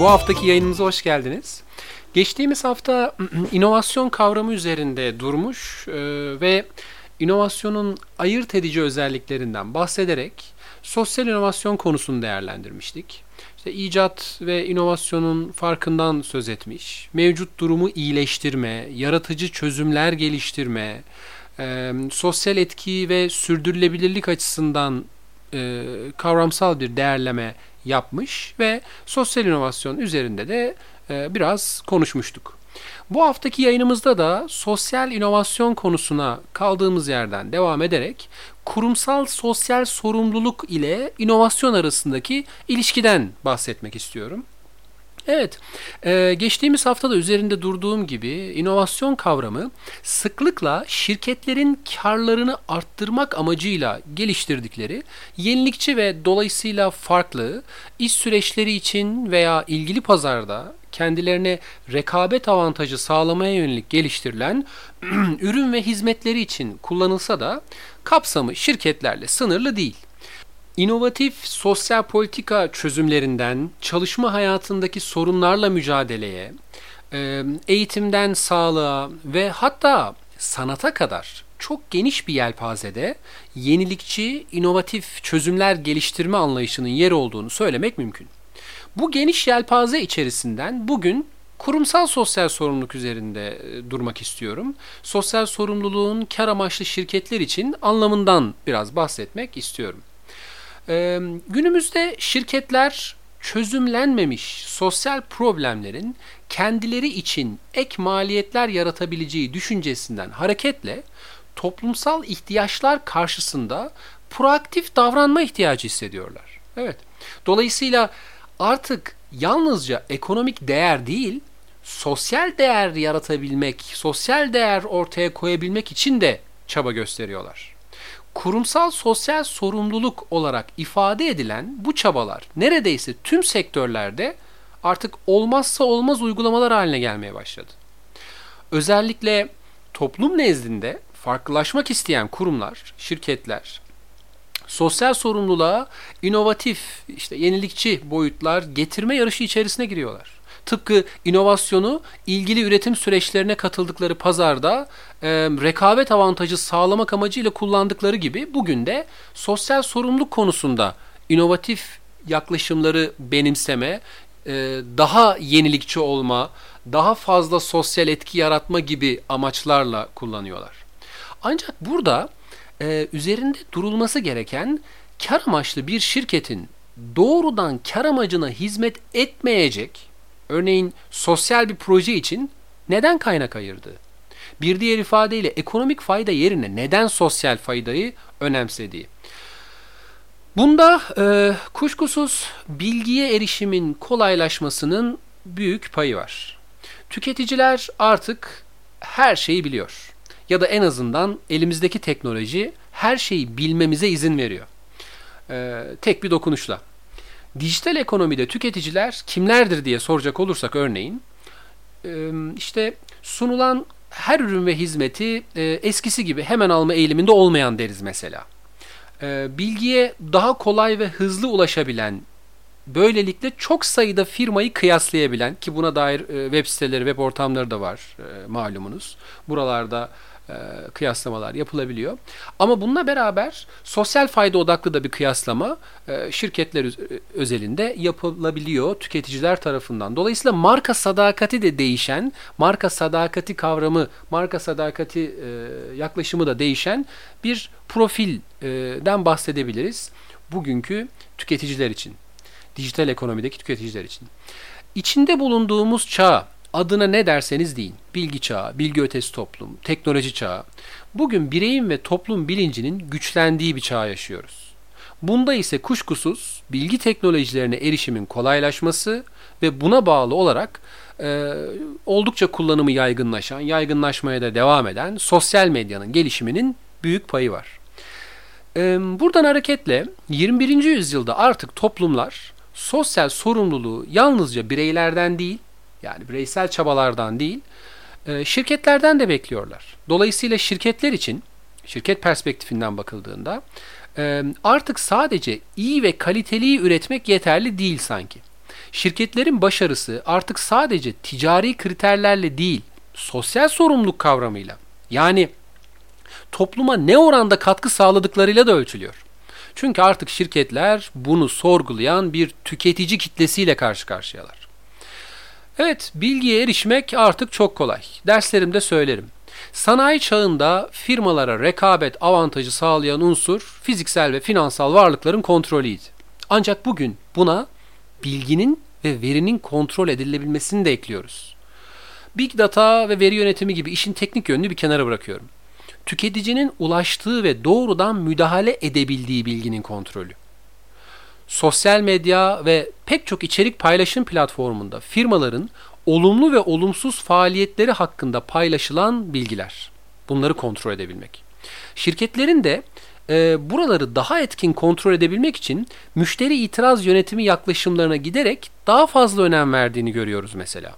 Bu haftaki yayınımıza hoş geldiniz. Geçtiğimiz hafta inovasyon kavramı üzerinde durmuş e, ve inovasyonun ayırt edici özelliklerinden bahsederek sosyal inovasyon konusunu değerlendirmiştik. İşte icat ve inovasyonun farkından söz etmiş, mevcut durumu iyileştirme, yaratıcı çözümler geliştirme, e, sosyal etki ve sürdürülebilirlik açısından e, kavramsal bir değerleme yapmış ve sosyal inovasyon üzerinde de e, biraz konuşmuştuk. Bu haftaki yayınımızda da sosyal inovasyon konusuna kaldığımız yerden devam ederek kurumsal sosyal sorumluluk ile inovasyon arasındaki ilişkiden bahsetmek istiyorum. Evet, e, geçtiğimiz haftada üzerinde durduğum gibi inovasyon kavramı sıklıkla şirketlerin karlarını arttırmak amacıyla geliştirdikleri yenilikçi ve dolayısıyla farklı iş süreçleri için veya ilgili pazarda kendilerine rekabet avantajı sağlamaya yönelik geliştirilen ürün ve hizmetleri için kullanılsa da kapsamı şirketlerle sınırlı değil. İnovatif sosyal politika çözümlerinden çalışma hayatındaki sorunlarla mücadeleye, e, eğitimden sağlığa ve hatta sanata kadar çok geniş bir yelpazede yenilikçi, inovatif çözümler geliştirme anlayışının yer olduğunu söylemek mümkün. Bu geniş yelpaze içerisinden bugün kurumsal sosyal sorumluluk üzerinde e, durmak istiyorum. Sosyal sorumluluğun kar amaçlı şirketler için anlamından biraz bahsetmek istiyorum. Ee, günümüzde şirketler çözümlenmemiş sosyal problemlerin kendileri için ek maliyetler yaratabileceği düşüncesinden hareketle toplumsal ihtiyaçlar karşısında proaktif davranma ihtiyacı hissediyorlar. Evet. Dolayısıyla artık yalnızca ekonomik değer değil, sosyal değer yaratabilmek, sosyal değer ortaya koyabilmek için de çaba gösteriyorlar kurumsal sosyal sorumluluk olarak ifade edilen bu çabalar neredeyse tüm sektörlerde artık olmazsa olmaz uygulamalar haline gelmeye başladı. Özellikle toplum nezdinde farklılaşmak isteyen kurumlar, şirketler sosyal sorumluluğa inovatif, işte yenilikçi boyutlar getirme yarışı içerisine giriyorlar. Tıpkı inovasyonu ilgili üretim süreçlerine katıldıkları pazarda e, rekabet avantajı sağlamak amacıyla kullandıkları gibi bugün de sosyal sorumluluk konusunda inovatif yaklaşımları benimseme, e, daha yenilikçi olma, daha fazla sosyal etki yaratma gibi amaçlarla kullanıyorlar. Ancak burada e, üzerinde durulması gereken kar amaçlı bir şirketin doğrudan kar amacına hizmet etmeyecek Örneğin sosyal bir proje için neden kaynak ayırdı? Bir diğer ifadeyle ekonomik fayda yerine neden sosyal faydayı önemsediği. Bunda e, kuşkusuz bilgiye erişimin kolaylaşmasının büyük payı var. Tüketiciler artık her şeyi biliyor. Ya da en azından elimizdeki teknoloji her şeyi bilmemize izin veriyor. E, tek bir dokunuşla. Dijital ekonomide tüketiciler kimlerdir diye soracak olursak örneğin işte sunulan her ürün ve hizmeti eskisi gibi hemen alma eğiliminde olmayan deriz mesela. Bilgiye daha kolay ve hızlı ulaşabilen böylelikle çok sayıda firmayı kıyaslayabilen ki buna dair web siteleri, web ortamları da var malumunuz. Buralarda e, kıyaslamalar yapılabiliyor. Ama bununla beraber sosyal fayda odaklı da bir kıyaslama e, şirketler özelinde yapılabiliyor tüketiciler tarafından. Dolayısıyla marka sadakati de değişen, marka sadakati kavramı, marka sadakati e, yaklaşımı da değişen bir profilden bahsedebiliriz bugünkü tüketiciler için. Dijital ekonomideki tüketiciler için. İçinde bulunduğumuz çağ adına ne derseniz deyin. Bilgi çağı, bilgi ötesi toplum, teknoloji çağı. Bugün bireyin ve toplum bilincinin güçlendiği bir çağ yaşıyoruz. Bunda ise kuşkusuz bilgi teknolojilerine erişimin kolaylaşması ve buna bağlı olarak e, oldukça kullanımı yaygınlaşan, yaygınlaşmaya da devam eden sosyal medyanın gelişiminin büyük payı var. E, buradan hareketle 21. yüzyılda artık toplumlar sosyal sorumluluğu yalnızca bireylerden değil, yani bireysel çabalardan değil, e, şirketlerden de bekliyorlar. Dolayısıyla şirketler için, şirket perspektifinden bakıldığında e, artık sadece iyi ve kaliteliyi üretmek yeterli değil sanki. Şirketlerin başarısı artık sadece ticari kriterlerle değil, sosyal sorumluluk kavramıyla yani topluma ne oranda katkı sağladıklarıyla da ölçülüyor. Çünkü artık şirketler bunu sorgulayan bir tüketici kitlesiyle karşı karşıyalar. Evet, bilgiye erişmek artık çok kolay. Derslerimde söylerim. Sanayi çağında firmalara rekabet avantajı sağlayan unsur fiziksel ve finansal varlıkların kontrolüydü. Ancak bugün buna bilginin ve verinin kontrol edilebilmesini de ekliyoruz. Big data ve veri yönetimi gibi işin teknik yönünü bir kenara bırakıyorum. Tüketicinin ulaştığı ve doğrudan müdahale edebildiği bilginin kontrolü. Sosyal medya ve pek çok içerik paylaşım platformunda firmaların olumlu ve olumsuz faaliyetleri hakkında paylaşılan bilgiler. Bunları kontrol edebilmek. Şirketlerin de e, buraları daha etkin kontrol edebilmek için müşteri itiraz yönetimi yaklaşımlarına giderek daha fazla önem verdiğini görüyoruz mesela.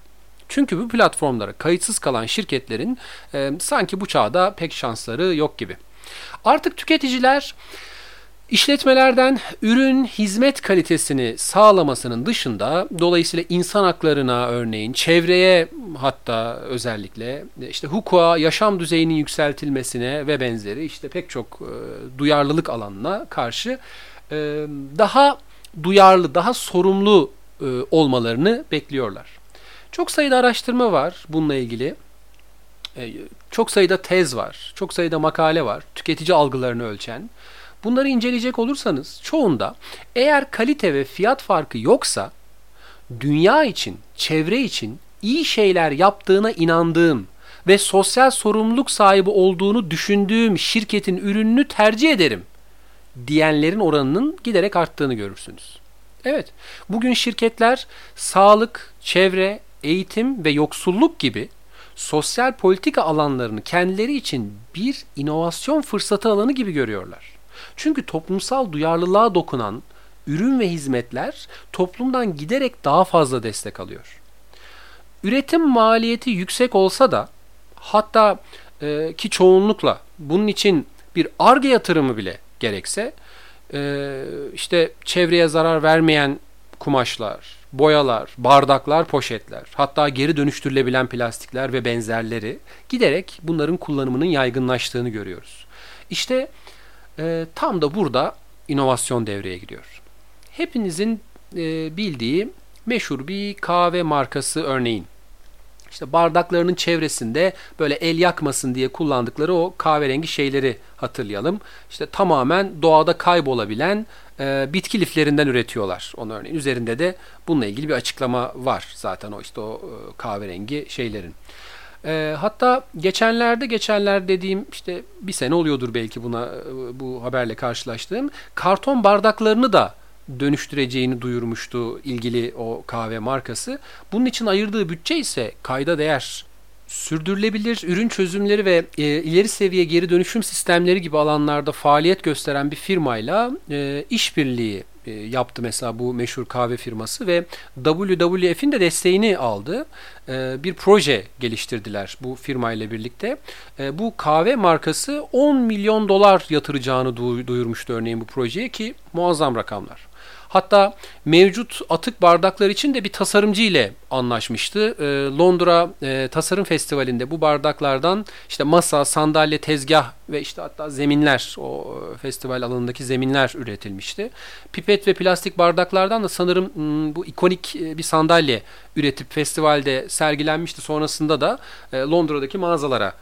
Çünkü bu platformlara kayıtsız kalan şirketlerin e, sanki bu çağda pek şansları yok gibi. Artık tüketiciler İşletmelerden ürün hizmet kalitesini sağlamasının dışında dolayısıyla insan haklarına örneğin çevreye hatta özellikle işte hukuka yaşam düzeyinin yükseltilmesine ve benzeri işte pek çok e, duyarlılık alanına karşı e, daha duyarlı, daha sorumlu e, olmalarını bekliyorlar. Çok sayıda araştırma var bununla ilgili. E, çok sayıda tez var, çok sayıda makale var, tüketici algılarını ölçen. Bunları inceleyecek olursanız çoğunda eğer kalite ve fiyat farkı yoksa dünya için, çevre için iyi şeyler yaptığına inandığım ve sosyal sorumluluk sahibi olduğunu düşündüğüm şirketin ürününü tercih ederim diyenlerin oranının giderek arttığını görürsünüz. Evet, bugün şirketler sağlık, çevre, eğitim ve yoksulluk gibi sosyal politika alanlarını kendileri için bir inovasyon fırsatı alanı gibi görüyorlar. Çünkü toplumsal duyarlılığa dokunan ürün ve hizmetler toplumdan giderek daha fazla destek alıyor. Üretim maliyeti yüksek olsa da hatta e, ki çoğunlukla bunun için bir arge yatırımı bile gerekse e, işte çevreye zarar vermeyen kumaşlar, boyalar, bardaklar, poşetler, hatta geri dönüştürülebilen plastikler ve benzerleri giderek bunların kullanımının yaygınlaştığını görüyoruz. İşte e, tam da burada inovasyon devreye giriyor. Hepinizin e, bildiği meşhur bir kahve markası örneğin. İşte bardaklarının çevresinde böyle el yakmasın diye kullandıkları o kahverengi şeyleri hatırlayalım. İşte tamamen doğada kaybolabilen e, bitki liflerinden üretiyorlar. Onun örneğin üzerinde de bununla ilgili bir açıklama var zaten o işte o e, kahverengi şeylerin. E, hatta geçenlerde geçenler dediğim işte bir sene oluyordur belki buna e, bu haberle karşılaştığım karton bardaklarını da dönüştüreceğini duyurmuştu ilgili o kahve markası. Bunun için ayırdığı bütçe ise kayda değer. Sürdürülebilir ürün çözümleri ve e, ileri seviye geri dönüşüm sistemleri gibi alanlarda faaliyet gösteren bir firmayla e, işbirliği e, yaptı mesela bu meşhur kahve firması ve WWF'in de desteğini aldı. E, bir proje geliştirdiler bu firma ile birlikte. E, bu kahve markası 10 milyon dolar yatıracağını duyurmuştu örneğin bu projeye ki muazzam rakamlar. Hatta mevcut atık bardaklar için de bir tasarımcı ile anlaşmıştı. E, Londra e, Tasarım Festivali'nde bu bardaklardan işte masa, sandalye, tezgah ve işte hatta zeminler o e, festival alanındaki zeminler üretilmişti. Pipet ve plastik bardaklardan da sanırım hmm, bu ikonik e, bir sandalye üretip festivalde sergilenmişti. Sonrasında da e, Londra'daki mağazalara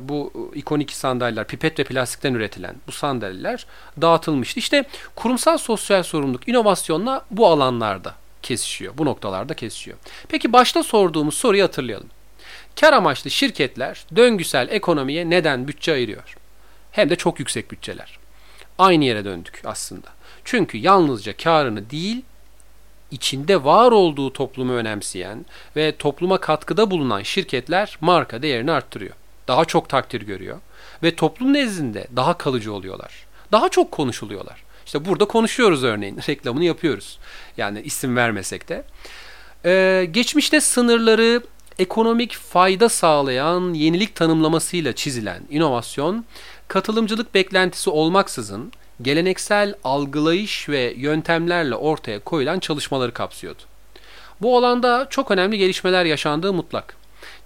bu ikonik sandalyeler, pipet ve plastikten üretilen bu sandalyeler dağıtılmıştı. İşte kurumsal sosyal sorumluluk inovasyonla bu alanlarda kesişiyor. Bu noktalarda kesişiyor. Peki başta sorduğumuz soruyu hatırlayalım. Kar amaçlı şirketler döngüsel ekonomiye neden bütçe ayırıyor? Hem de çok yüksek bütçeler. Aynı yere döndük aslında. Çünkü yalnızca karını değil, içinde var olduğu toplumu önemseyen ve topluma katkıda bulunan şirketler marka değerini arttırıyor daha çok takdir görüyor ve toplum nezdinde daha kalıcı oluyorlar. Daha çok konuşuluyorlar. İşte burada konuşuyoruz örneğin. Reklamını yapıyoruz. Yani isim vermesek de. Ee, geçmişte sınırları ekonomik fayda sağlayan yenilik tanımlamasıyla çizilen inovasyon, katılımcılık beklentisi olmaksızın geleneksel algılayış ve yöntemlerle ortaya koyulan çalışmaları kapsıyordu. Bu alanda çok önemli gelişmeler yaşandığı mutlak.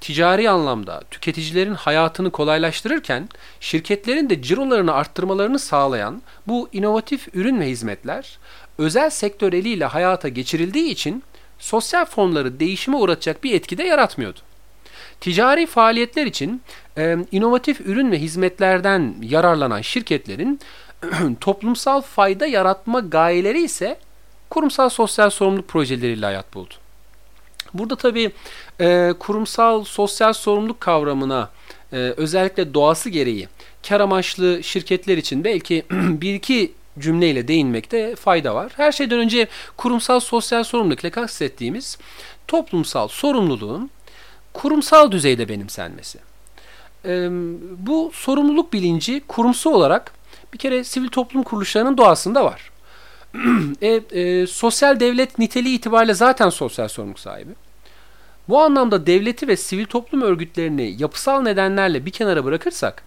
Ticari anlamda tüketicilerin hayatını kolaylaştırırken şirketlerin de cirolarını arttırmalarını sağlayan bu inovatif ürün ve hizmetler özel sektör eliyle hayata geçirildiği için sosyal fonları değişime uğratacak bir etki de yaratmıyordu. Ticari faaliyetler için e, inovatif ürün ve hizmetlerden yararlanan şirketlerin toplumsal fayda yaratma gayeleri ise kurumsal sosyal sorumluluk projeleriyle hayat buldu. Burada tabii e, kurumsal sosyal sorumluluk kavramına e, özellikle doğası gereği kar amaçlı şirketler için belki bir iki cümleyle değinmekte fayda var. Her şeyden önce kurumsal sosyal sorumluluk ile kastettiğimiz toplumsal sorumluluğun kurumsal düzeyde benimsenmesi. E, bu sorumluluk bilinci kurumsal olarak bir kere sivil toplum kuruluşlarının doğasında var. e, e, sosyal devlet niteliği itibariyle zaten sosyal sorumluluk sahibi. Bu anlamda devleti ve sivil toplum örgütlerini yapısal nedenlerle bir kenara bırakırsak,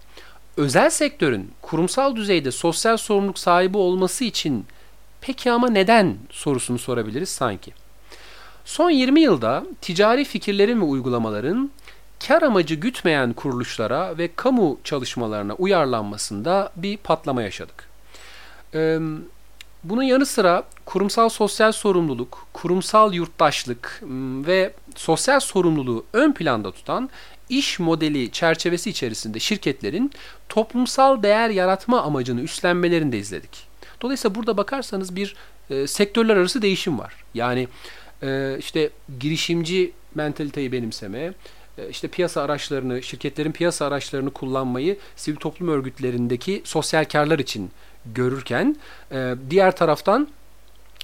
özel sektörün kurumsal düzeyde sosyal sorumluluk sahibi olması için peki ama neden sorusunu sorabiliriz sanki. Son 20 yılda ticari fikirlerin ve uygulamaların kar amacı gütmeyen kuruluşlara ve kamu çalışmalarına uyarlanmasında bir patlama yaşadık. Bunun yanı sıra kurumsal sosyal sorumluluk, kurumsal yurttaşlık ve sosyal sorumluluğu ön planda tutan iş modeli çerçevesi içerisinde şirketlerin toplumsal değer yaratma amacını üstlenmelerini de izledik. Dolayısıyla burada bakarsanız bir e, sektörler arası değişim var. Yani e, işte girişimci mentaliteyi benimseme, işte piyasa araçlarını, şirketlerin piyasa araçlarını kullanmayı sivil toplum örgütlerindeki sosyal karlar için görürken e, diğer taraftan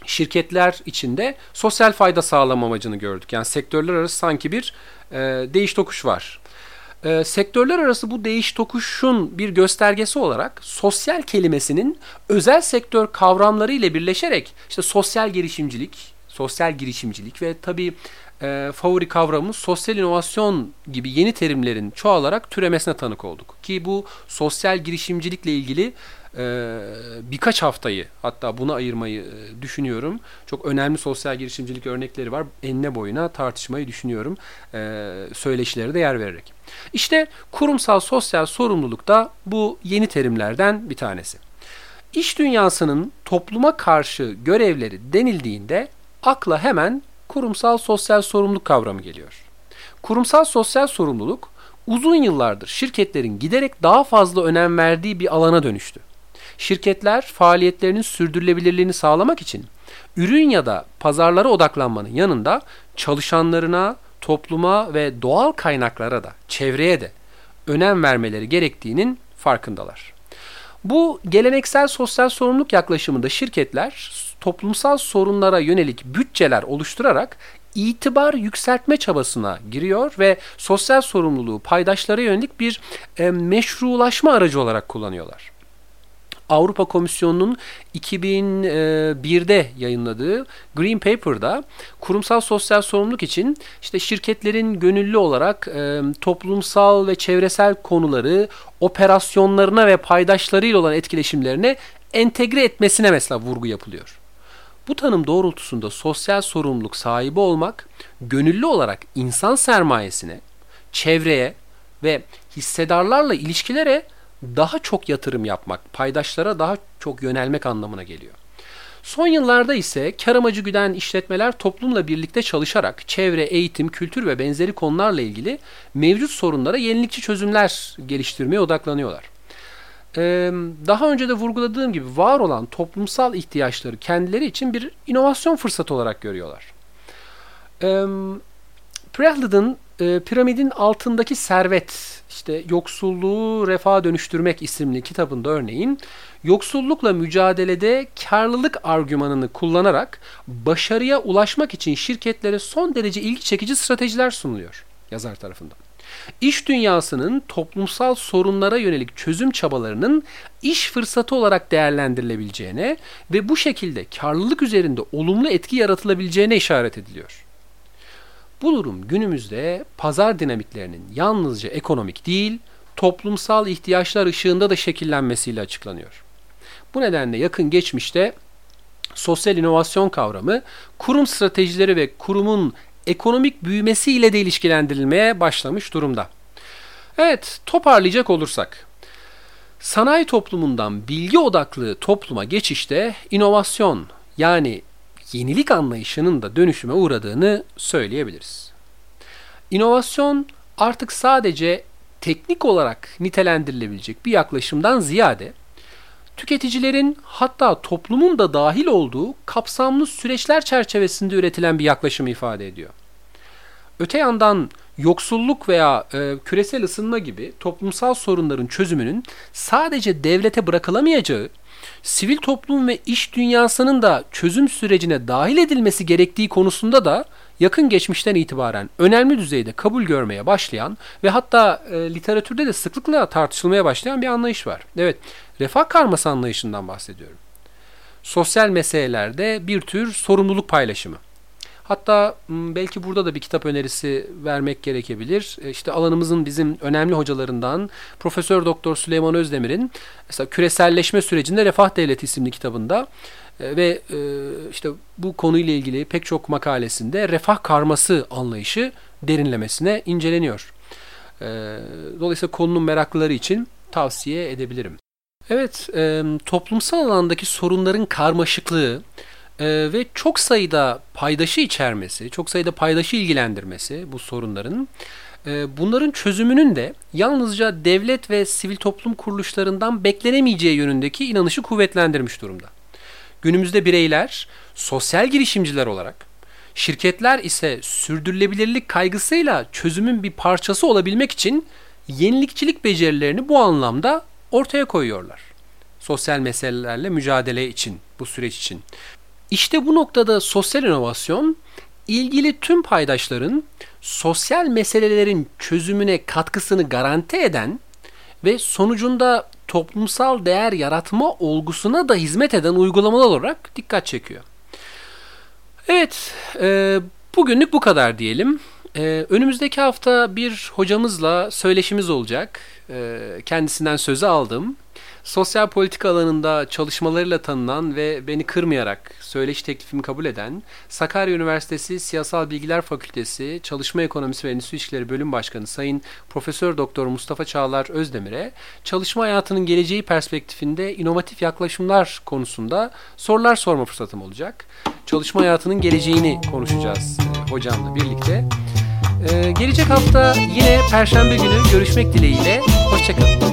şirketler içinde sosyal fayda sağlama amacını gördük. Yani sektörler arası sanki bir e, değiş tokuş var. E, sektörler arası bu değiş tokuşun bir göstergesi olarak sosyal kelimesinin özel sektör kavramları ile birleşerek işte sosyal girişimcilik, sosyal girişimcilik ve tabii e, favori kavramımız sosyal inovasyon gibi yeni terimlerin çoğalarak türemesine tanık olduk. Ki bu sosyal girişimcilikle ilgili e, birkaç haftayı hatta buna ayırmayı e, düşünüyorum. Çok önemli sosyal girişimcilik örnekleri var. Enine boyuna tartışmayı düşünüyorum. E, söyleşilere de yer vererek. İşte kurumsal sosyal sorumluluk da bu yeni terimlerden bir tanesi. İş dünyasının topluma karşı görevleri denildiğinde akla hemen kurumsal sosyal sorumluluk kavramı geliyor. Kurumsal sosyal sorumluluk uzun yıllardır şirketlerin giderek daha fazla önem verdiği bir alana dönüştü. Şirketler faaliyetlerinin sürdürülebilirliğini sağlamak için ürün ya da pazarlara odaklanmanın yanında çalışanlarına, topluma ve doğal kaynaklara da, çevreye de önem vermeleri gerektiğinin farkındalar. Bu geleneksel sosyal sorumluluk yaklaşımında şirketler toplumsal sorunlara yönelik bütçeler oluşturarak itibar yükseltme çabasına giriyor ve sosyal sorumluluğu paydaşlara yönelik bir e, meşrulaşma aracı olarak kullanıyorlar. Avrupa Komisyonu'nun 2001'de yayınladığı Green Paper'da kurumsal sosyal sorumluluk için işte şirketlerin gönüllü olarak e, toplumsal ve çevresel konuları operasyonlarına ve paydaşlarıyla olan etkileşimlerine entegre etmesine mesela vurgu yapılıyor. Bu tanım doğrultusunda sosyal sorumluluk sahibi olmak, gönüllü olarak insan sermayesine, çevreye ve hissedarlarla ilişkilere daha çok yatırım yapmak, paydaşlara daha çok yönelmek anlamına geliyor. Son yıllarda ise kar amacı güden işletmeler toplumla birlikte çalışarak çevre, eğitim, kültür ve benzeri konularla ilgili mevcut sorunlara yenilikçi çözümler geliştirmeye odaklanıyorlar. Daha önce de vurguladığım gibi var olan toplumsal ihtiyaçları kendileri için bir inovasyon fırsatı olarak görüyorlar. Ee, Prehlad'ın e, Piramidin Altındaki Servet işte Yoksulluğu Refaha Dönüştürmek isimli kitabında örneğin yoksullukla mücadelede karlılık argümanını kullanarak başarıya ulaşmak için şirketlere son derece ilgi çekici stratejiler sunuluyor yazar tarafından. İş dünyasının toplumsal sorunlara yönelik çözüm çabalarının iş fırsatı olarak değerlendirilebileceğine ve bu şekilde karlılık üzerinde olumlu etki yaratılabileceğine işaret ediliyor. Bu durum günümüzde pazar dinamiklerinin yalnızca ekonomik değil, toplumsal ihtiyaçlar ışığında da şekillenmesiyle açıklanıyor. Bu nedenle yakın geçmişte sosyal inovasyon kavramı kurum stratejileri ve kurumun ekonomik büyümesi ile de ilişkilendirilmeye başlamış durumda. Evet, toparlayacak olursak sanayi toplumundan bilgi odaklı topluma geçişte inovasyon yani yenilik anlayışının da dönüşüme uğradığını söyleyebiliriz. İnovasyon artık sadece teknik olarak nitelendirilebilecek bir yaklaşımdan ziyade tüketicilerin hatta toplumun da dahil olduğu kapsamlı süreçler çerçevesinde üretilen bir yaklaşım ifade ediyor. Öte yandan yoksulluk veya e, küresel ısınma gibi toplumsal sorunların çözümünün sadece devlete bırakılamayacağı, sivil toplum ve iş dünyasının da çözüm sürecine dahil edilmesi gerektiği konusunda da yakın geçmişten itibaren önemli düzeyde kabul görmeye başlayan ve hatta e, literatürde de sıklıkla tartışılmaya başlayan bir anlayış var. Evet, refah karması anlayışından bahsediyorum. Sosyal meselelerde bir tür sorumluluk paylaşımı. Hatta belki burada da bir kitap önerisi vermek gerekebilir. E, işte alanımızın bizim önemli hocalarından Profesör Doktor Süleyman Özdemir'in mesela küreselleşme sürecinde Refah Devleti isimli kitabında ve e, işte bu konuyla ilgili pek çok makalesinde refah karması anlayışı derinlemesine inceleniyor. Dolayısıyla konunun meraklıları için tavsiye edebilirim. Evet, toplumsal alandaki sorunların karmaşıklığı, ve çok sayıda paydaşı içermesi, çok sayıda paydaşı ilgilendirmesi bu sorunların e, bunların çözümünün de yalnızca devlet ve sivil toplum kuruluşlarından beklenemeyeceği yönündeki inanışı kuvvetlendirmiş durumda. Günümüzde bireyler sosyal girişimciler olarak, şirketler ise sürdürülebilirlik kaygısıyla çözümün bir parçası olabilmek için yenilikçilik becerilerini bu anlamda ortaya koyuyorlar. Sosyal meselelerle mücadele için, bu süreç için. İşte bu noktada sosyal inovasyon ilgili tüm paydaşların sosyal meselelerin çözümüne katkısını garanti eden ve sonucunda toplumsal değer yaratma olgusuna da hizmet eden uygulamalar olarak dikkat çekiyor. Evet, e, bugünlük bu kadar diyelim. E, önümüzdeki hafta bir hocamızla söyleşimiz olacak. E, kendisinden sözü aldım. Sosyal politika alanında çalışmalarıyla tanınan ve beni kırmayarak söyleşi teklifimi kabul eden Sakarya Üniversitesi Siyasal Bilgiler Fakültesi Çalışma Ekonomisi ve Endüstri İlişkileri Bölüm Başkanı Sayın Profesör Doktor Mustafa Çağlar Özdemir'e çalışma hayatının geleceği perspektifinde inovatif yaklaşımlar konusunda sorular sorma fırsatım olacak. Çalışma hayatının geleceğini konuşacağız e, hocamla birlikte. Ee, gelecek hafta yine Perşembe günü görüşmek dileğiyle. Hoşçakalın.